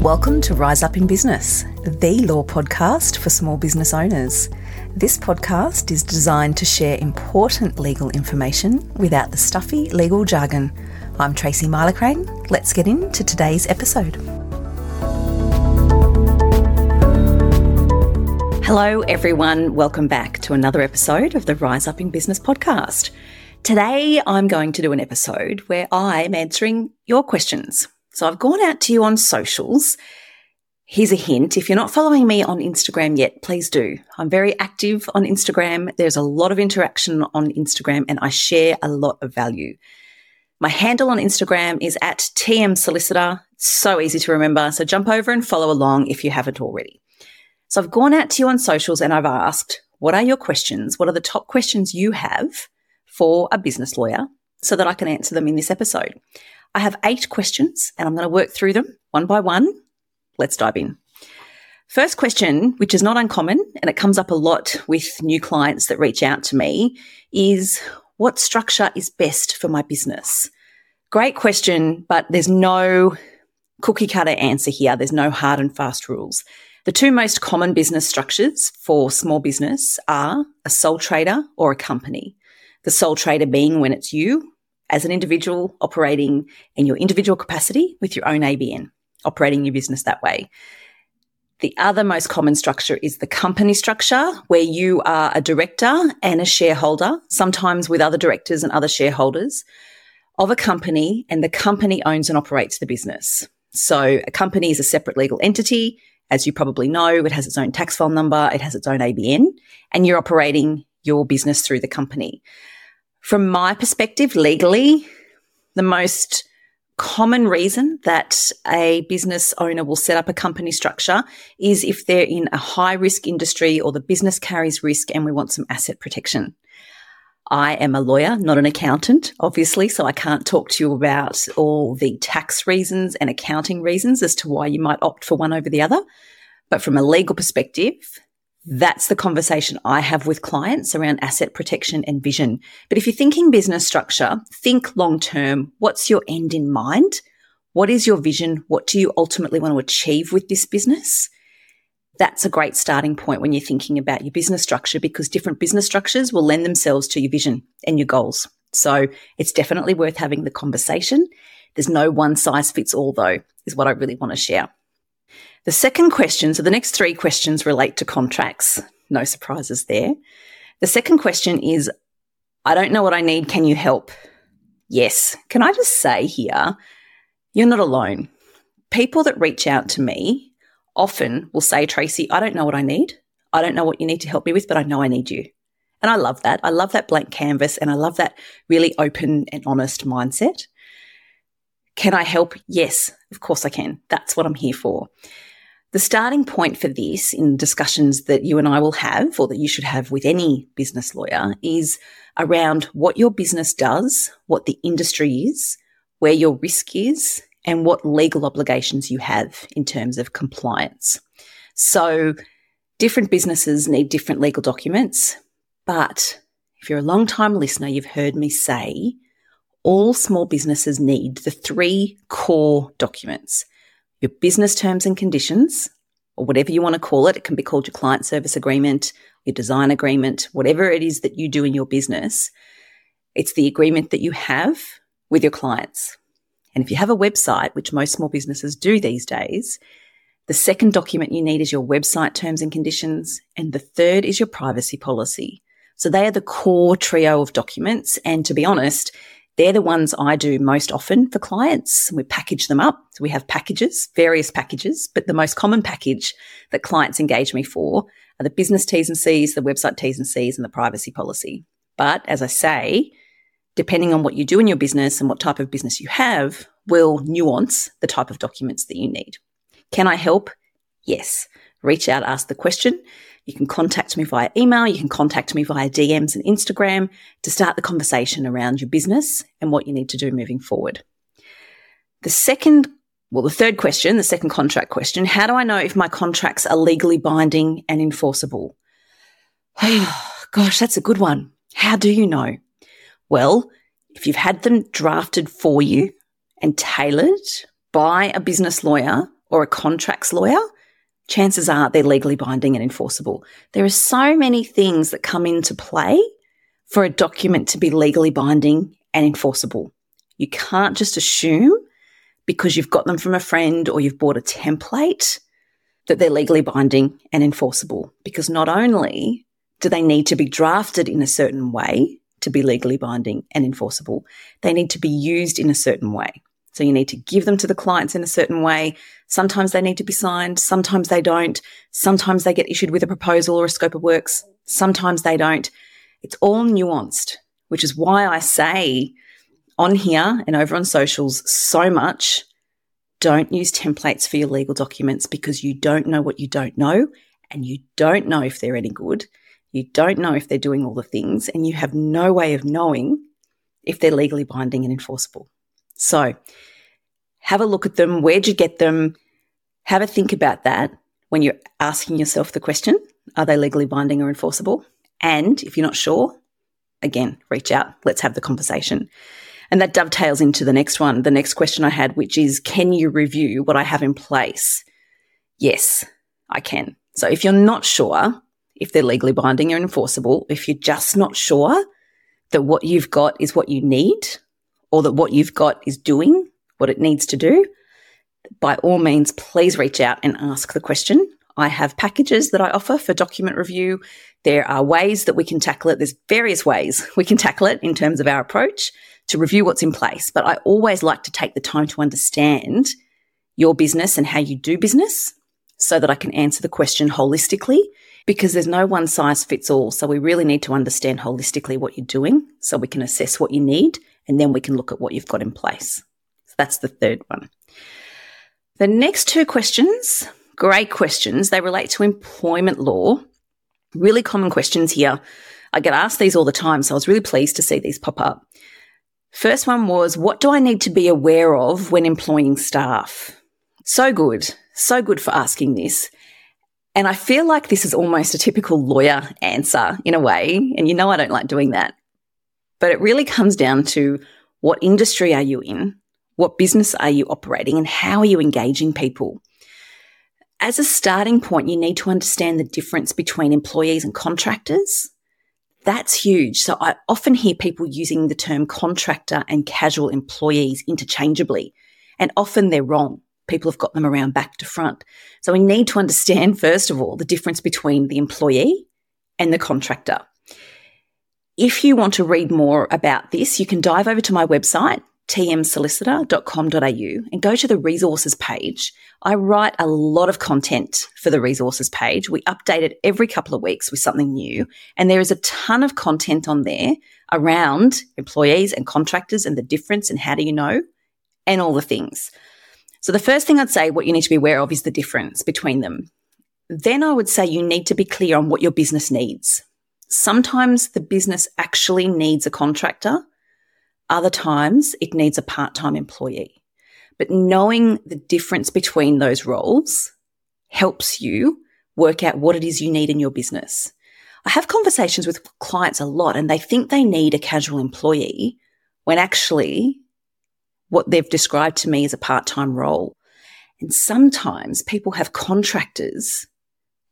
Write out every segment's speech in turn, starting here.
Welcome to Rise Up in Business, the law podcast for small business owners. This podcast is designed to share important legal information without the stuffy legal jargon. I'm Tracy Milacrane. Let's get into today's episode. Hello, everyone. Welcome back to another episode of the Rise Up in Business podcast. Today, I'm going to do an episode where I'm answering your questions. So I've gone out to you on socials. Here's a hint. If you're not following me on Instagram yet, please do. I'm very active on Instagram. There's a lot of interaction on Instagram and I share a lot of value. My handle on Instagram is at TM Solicitor. It's so easy to remember. So jump over and follow along if you haven't already. So I've gone out to you on socials and I've asked, what are your questions? What are the top questions you have for a business lawyer so that I can answer them in this episode? I have eight questions and I'm going to work through them one by one. Let's dive in. First question, which is not uncommon and it comes up a lot with new clients that reach out to me, is what structure is best for my business? Great question, but there's no cookie cutter answer here. There's no hard and fast rules. The two most common business structures for small business are a sole trader or a company. The sole trader being when it's you as an individual operating in your individual capacity with your own ABN, operating your business that way. The other most common structure is the company structure, where you are a director and a shareholder, sometimes with other directors and other shareholders of a company, and the company owns and operates the business. So a company is a separate legal entity. As you probably know, it has its own tax file number, it has its own ABN, and you're operating your business through the company. From my perspective, legally, the most common reason that a business owner will set up a company structure is if they're in a high risk industry or the business carries risk and we want some asset protection. I am a lawyer, not an accountant, obviously, so I can't talk to you about all the tax reasons and accounting reasons as to why you might opt for one over the other. But from a legal perspective, that's the conversation I have with clients around asset protection and vision. But if you're thinking business structure, think long term. What's your end in mind? What is your vision? What do you ultimately want to achieve with this business? That's a great starting point when you're thinking about your business structure because different business structures will lend themselves to your vision and your goals. So it's definitely worth having the conversation. There's no one size fits all though, is what I really want to share. The second question, so the next three questions relate to contracts. No surprises there. The second question is I don't know what I need. Can you help? Yes. Can I just say here, you're not alone. People that reach out to me often will say, Tracy, I don't know what I need. I don't know what you need to help me with, but I know I need you. And I love that. I love that blank canvas and I love that really open and honest mindset. Can I help? Yes, of course I can. That's what I'm here for. The starting point for this in discussions that you and I will have, or that you should have with any business lawyer, is around what your business does, what the industry is, where your risk is, and what legal obligations you have in terms of compliance. So, different businesses need different legal documents, but if you're a long time listener, you've heard me say all small businesses need the three core documents your business terms and conditions, or whatever you want to call it. It can be called your client service agreement, your design agreement, whatever it is that you do in your business. It's the agreement that you have with your clients. And if you have a website, which most small businesses do these days, the second document you need is your website terms and conditions. And the third is your privacy policy. So they are the core trio of documents. And to be honest, they're the ones I do most often for clients. We package them up. So we have packages, various packages, but the most common package that clients engage me for are the business T's and C's, the website T's and C's, and the privacy policy. But as I say, depending on what you do in your business and what type of business you have, will nuance the type of documents that you need. Can I help? Yes. Reach out, ask the question. You can contact me via email. You can contact me via DMs and Instagram to start the conversation around your business and what you need to do moving forward. The second, well, the third question, the second contract question, how do I know if my contracts are legally binding and enforceable? Oh, gosh, that's a good one. How do you know? Well, if you've had them drafted for you and tailored by a business lawyer or a contracts lawyer, chances are they're legally binding and enforceable. There are so many things that come into play for a document to be legally binding and enforceable. You can't just assume because you've got them from a friend or you've bought a template that they're legally binding and enforceable. Because not only do they need to be drafted in a certain way to be legally binding and enforceable, they need to be used in a certain way. So you need to give them to the clients in a certain way. Sometimes they need to be signed. Sometimes they don't. Sometimes they get issued with a proposal or a scope of works. Sometimes they don't. It's all nuanced, which is why I say on here and over on socials so much don't use templates for your legal documents because you don't know what you don't know and you don't know if they're any good. You don't know if they're doing all the things and you have no way of knowing if they're legally binding and enforceable. So have a look at them. Where'd you get them? Have a think about that when you're asking yourself the question, are they legally binding or enforceable? And if you're not sure, again, reach out. Let's have the conversation. And that dovetails into the next one, the next question I had, which is, can you review what I have in place? Yes, I can. So if you're not sure if they're legally binding or enforceable, if you're just not sure that what you've got is what you need or that what you've got is doing what it needs to do, by all means, please reach out and ask the question. I have packages that I offer for document review. There are ways that we can tackle it. There's various ways we can tackle it in terms of our approach to review what's in place. But I always like to take the time to understand your business and how you do business so that I can answer the question holistically because there's no one size fits all. So we really need to understand holistically what you're doing so we can assess what you need and then we can look at what you've got in place. So that's the third one. The next two questions Great questions. They relate to employment law. Really common questions here. I get asked these all the time, so I was really pleased to see these pop up. First one was, what do I need to be aware of when employing staff? So good. So good for asking this. And I feel like this is almost a typical lawyer answer in a way. And you know, I don't like doing that. But it really comes down to what industry are you in? What business are you operating? And how are you engaging people? as a starting point, you need to understand the difference between employees and contractors. That's huge. So I often hear people using the term contractor and casual employees interchangeably, and often they're wrong. People have got them around back to front. So we need to understand, first of all, the difference between the employee and the contractor. If you want to read more about this, you can dive over to my website, tmsolicitor.com.au and go to the resources page. I write a lot of content for the resources page. We update it every couple of weeks with something new. And there is a ton of content on there around employees and contractors and the difference and how do you know and all the things. So the first thing I'd say what you need to be aware of is the difference between them. Then I would say you need to be clear on what your business needs. Sometimes the business actually needs a contractor other times it needs a part-time employee. But knowing the difference between those roles helps you work out what it is you need in your business. I have conversations with clients a lot and they think they need a casual employee when actually what they've described to me is a part-time role. And sometimes people have contractors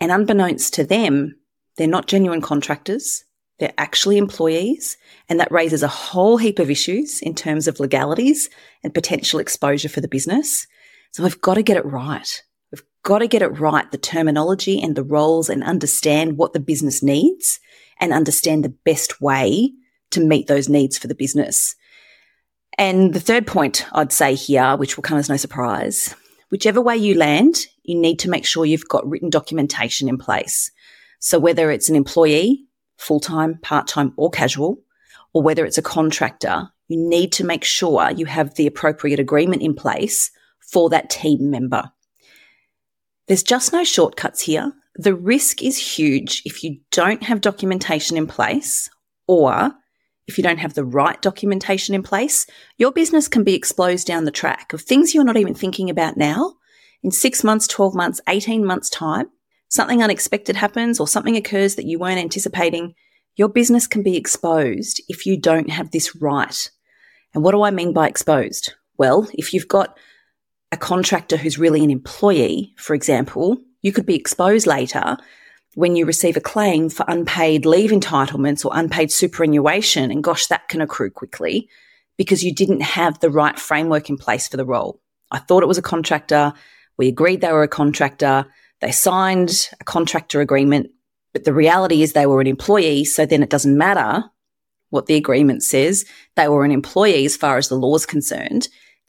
and unbeknownst to them, they're not genuine contractors. They're actually employees, and that raises a whole heap of issues in terms of legalities and potential exposure for the business. So we've got to get it right. We've got to get it right, the terminology and the roles, and understand what the business needs and understand the best way to meet those needs for the business. And the third point I'd say here, which will come as no surprise, whichever way you land, you need to make sure you've got written documentation in place. So whether it's an employee full time, part time, or casual, or whether it's a contractor, you need to make sure you have the appropriate agreement in place for that team member. There's just no shortcuts here. The risk is huge if you don't have documentation in place or if you don't have the right documentation in place, your business can be exposed down the track of things you're not even thinking about now. In six months, 12 months, 18 months time, something unexpected happens or something occurs that you weren't anticipating, your business can be exposed if you don't have this right. And what do I mean by exposed? Well, if you've got a contractor who's really an employee, for example, you could be exposed later when you receive a claim for unpaid leave entitlements or unpaid superannuation. And gosh, that can accrue quickly because you didn't have the right framework in place for the role. I thought it was a contractor. We agreed they were a contractor. They signed a contractor agreement, but the reality is they were an employee. So then it doesn't matter what the agreement says. They were an employee as far as the law is concerned.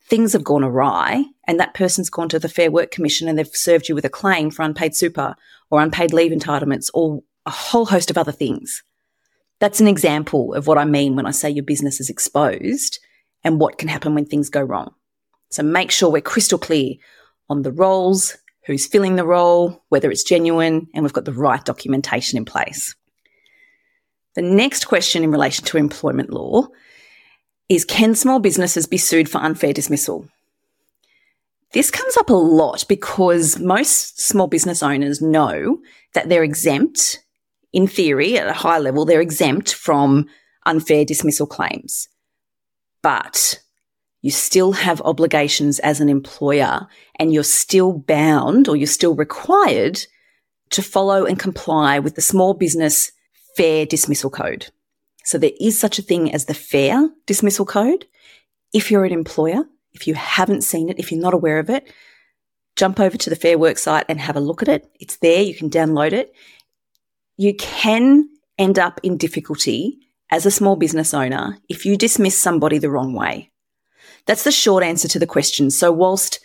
Things have gone awry and that person's gone to the Fair Work Commission and they've served you with a claim for unpaid super or unpaid leave entitlements or a whole host of other things. That's an example of what I mean when I say your business is exposed and what can happen when things go wrong. So make sure we're crystal clear on the roles, who's filling the role, whether it's genuine, and we've got the right documentation in place. The next question in relation to employment law is Can small businesses be sued for unfair dismissal? This comes up a lot because most small business owners know that they're exempt, in theory, at a high level, they're exempt from unfair dismissal claims. But you still have obligations as an employer and you're still bound or you're still required to follow and comply with the small business fair dismissal code. So there is such a thing as the fair dismissal code. If you're an employer, if you haven't seen it, if you're not aware of it, jump over to the Fair Work site and have a look at it. It's there. You can download it. You can end up in difficulty as a small business owner if you dismiss somebody the wrong way. That's the short answer to the question. So whilst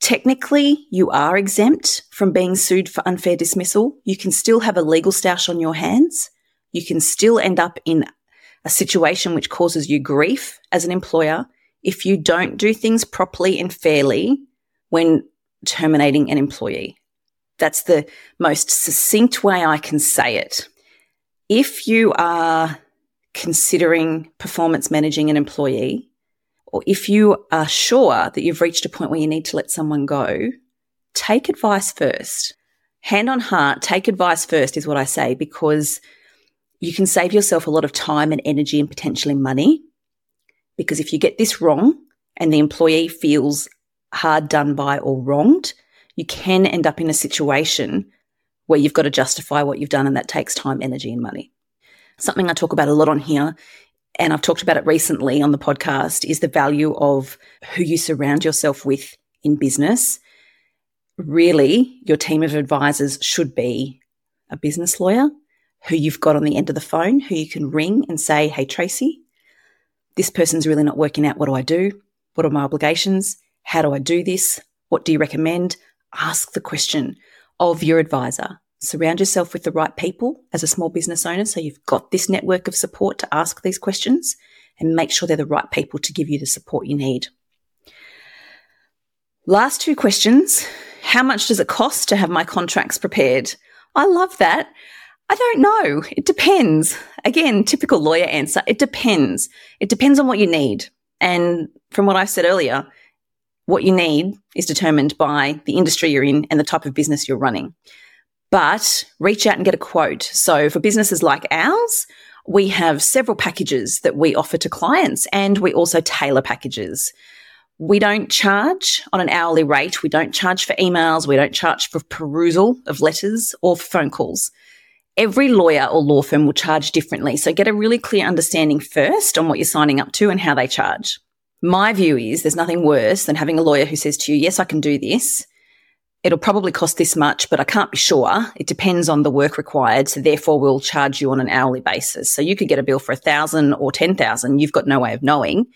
technically you are exempt from being sued for unfair dismissal, you can still have a legal stoush on your hands. You can still end up in a situation which causes you grief as an employer if you don't do things properly and fairly when terminating an employee. That's the most succinct way I can say it. If you are considering performance managing an employee, or if you are sure that you've reached a point where you need to let someone go, take advice first. Hand on heart, take advice first is what I say because you can save yourself a lot of time and energy and potentially money because if you get this wrong and the employee feels hard done by or wronged, you can end up in a situation where you've got to justify what you've done and that takes time, energy, and money. Something I talk about a lot on here, and I've talked about it recently on the podcast, is the value of who you surround yourself with in business. Really, your team of advisors should be a business lawyer who you've got on the end of the phone, who you can ring and say, Hey, Tracy, this person's really not working out. What do I do? What are my obligations? How do I do this? What do you recommend? Ask the question of your advisor. Surround yourself with the right people as a small business owner so you've got this network of support to ask these questions and make sure they're the right people to give you the support you need. Last two questions. How much does it cost to have my contracts prepared? I love that. I don't know. It depends. Again, typical lawyer answer. It depends. It depends on what you need. And from what I said earlier, what you need is determined by the industry you're in and the type of business you're running. But reach out and get a quote. So for businesses like ours, we have several packages that we offer to clients and we also tailor packages. We don't charge on an hourly rate. We don't charge for emails. We don't charge for perusal of letters or phone calls every lawyer or law firm will charge differently. So get a really clear understanding first on what you're signing up to and how they charge. My view is there's nothing worse than having a lawyer who says to you, yes, I can do this. It'll probably cost this much, but I can't be sure. It depends on the work required. So therefore we'll charge you on an hourly basis. So you could get a bill for a thousand or 10,000. You've got no way of knowing.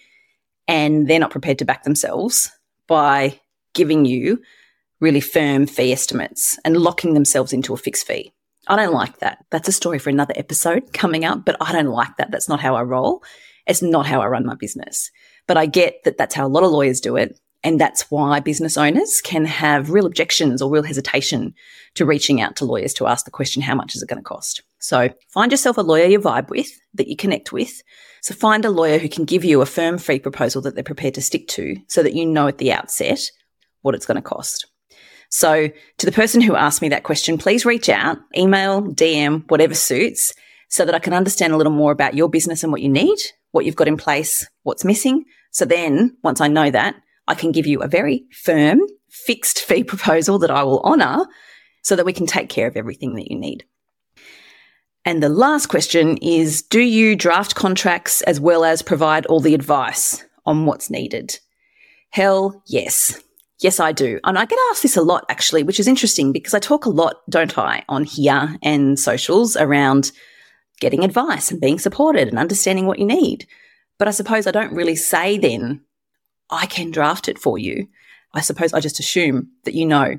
And they're not prepared to back themselves by giving you really firm fee estimates and locking themselves into a fixed fee. I don't like that. That's a story for another episode coming up, but I don't like that. That's not how I roll. It's not how I run my business. But I get that that's how a lot of lawyers do it. And that's why business owners can have real objections or real hesitation to reaching out to lawyers to ask the question, how much is it going to cost? So find yourself a lawyer you vibe with, that you connect with. So find a lawyer who can give you a firm fee proposal that they're prepared to stick to so that you know at the outset what it's going to cost. So to the person who asked me that question, please reach out, email, DM, whatever suits, so that I can understand a little more about your business and what you need, what you've got in place, what's missing. So then once I know that, I can give you a very firm, fixed fee proposal that I will honour so that we can take care of everything that you need. And the last question is Do you draft contracts as well as provide all the advice on what's needed? Hell yes. Yes, I do. And I get asked this a lot actually, which is interesting because I talk a lot, don't I, on here and socials around getting advice and being supported and understanding what you need. But I suppose I don't really say then, I can draft it for you. I suppose I just assume that you know.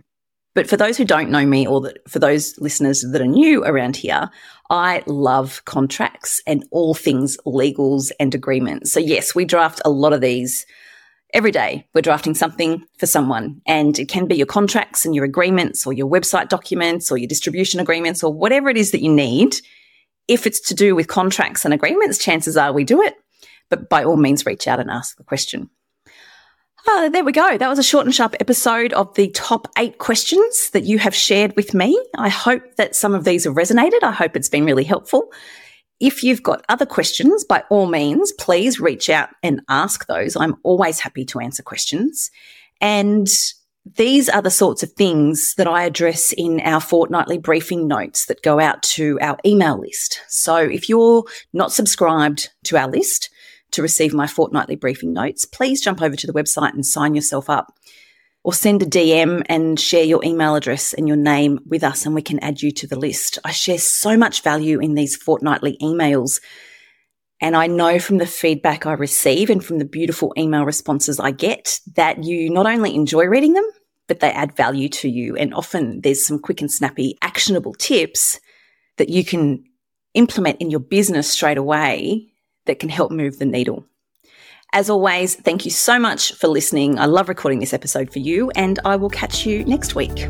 But for those who don't know me or that for those listeners that are new around here, I love contracts and all things legals and agreements. So yes, we draft a lot of these every day. We're drafting something for someone and it can be your contracts and your agreements or your website documents or your distribution agreements or whatever it is that you need. If it's to do with contracts and agreements, chances are we do it. But by all means, reach out and ask the question. Oh, there we go. That was a short and sharp episode of the top eight questions that you have shared with me. I hope that some of these have resonated. I hope it's been really helpful. If you've got other questions, by all means, please reach out and ask those. I'm always happy to answer questions. And these are the sorts of things that I address in our fortnightly briefing notes that go out to our email list. So if you're not subscribed to our list, to receive my fortnightly briefing notes, please jump over to the website and sign yourself up. Or send a DM and share your email address and your name with us, and we can add you to the list. I share so much value in these fortnightly emails. And I know from the feedback I receive and from the beautiful email responses I get that you not only enjoy reading them, but they add value to you. And often there's some quick and snappy actionable tips that you can implement in your business straight away that can help move the needle. As always, thank you so much for listening. I love recording this episode for you, and I will catch you next week.